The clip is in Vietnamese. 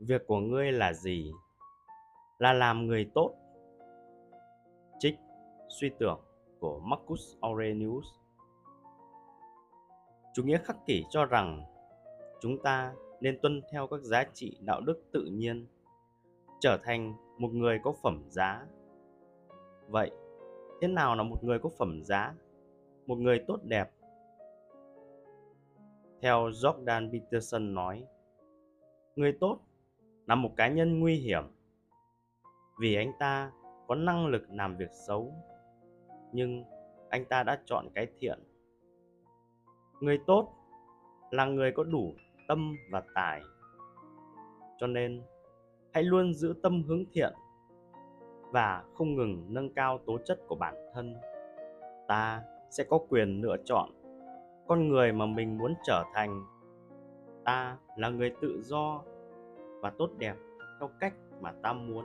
việc của ngươi là gì? Là làm người tốt. Trích suy tưởng của marcus aurelius. Chủ nghĩa khắc kỷ cho rằng chúng ta nên tuân theo các giá trị đạo đức tự nhiên, trở thành một người có phẩm giá. Vậy, thế nào là một người có phẩm giá? Một người tốt đẹp. Theo jordan peterson nói, người tốt là một cá nhân nguy hiểm. Vì anh ta có năng lực làm việc xấu, nhưng anh ta đã chọn cái thiện. Người tốt là người có đủ tâm và tài. Cho nên, hãy luôn giữ tâm hướng thiện và không ngừng nâng cao tố chất của bản thân. Ta sẽ có quyền lựa chọn con người mà mình muốn trở thành. Ta là người tự do và tốt đẹp theo cách mà ta muốn.